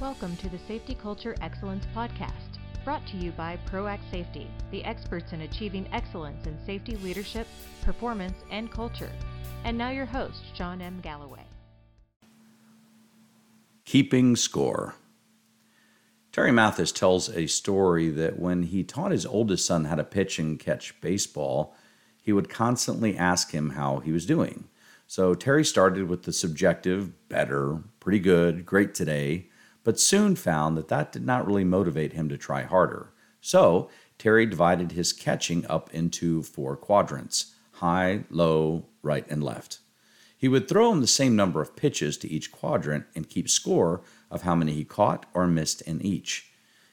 Welcome to the Safety Culture Excellence Podcast, brought to you by ProAct Safety, the experts in achieving excellence in safety leadership, performance, and culture. And now your host, Shawn M. Galloway. Keeping score. Terry Mathis tells a story that when he taught his oldest son how to pitch and catch baseball, he would constantly ask him how he was doing. So Terry started with the subjective, better, pretty good, great today, but soon found that that did not really motivate him to try harder. So, Terry divided his catching up into four quadrants high, low, right, and left. He would throw him the same number of pitches to each quadrant and keep score of how many he caught or missed in each.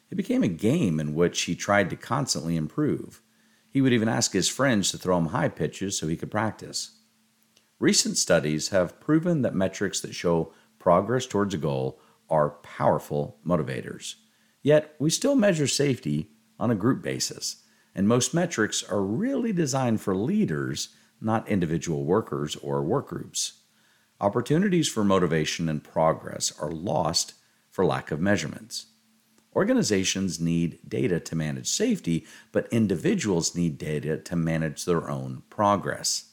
It became a game in which he tried to constantly improve. He would even ask his friends to throw him high pitches so he could practice. Recent studies have proven that metrics that show progress towards a goal are powerful motivators. Yet, we still measure safety on a group basis, and most metrics are really designed for leaders, not individual workers or work groups. Opportunities for motivation and progress are lost for lack of measurements. Organizations need data to manage safety, but individuals need data to manage their own progress.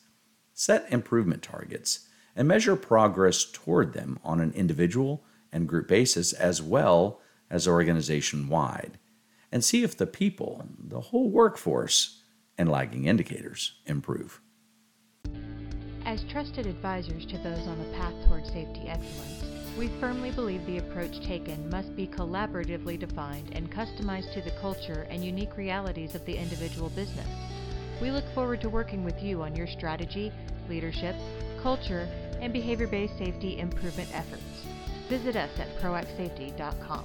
Set improvement targets and measure progress toward them on an individual and group basis as well as organization wide, and see if the people, the whole workforce, and lagging indicators improve. As trusted advisors to those on the path toward safety excellence, we firmly believe the approach taken must be collaboratively defined and customized to the culture and unique realities of the individual business. We look forward to working with you on your strategy, leadership, culture, and behavior based safety improvement efforts visit us at proactsafety.com.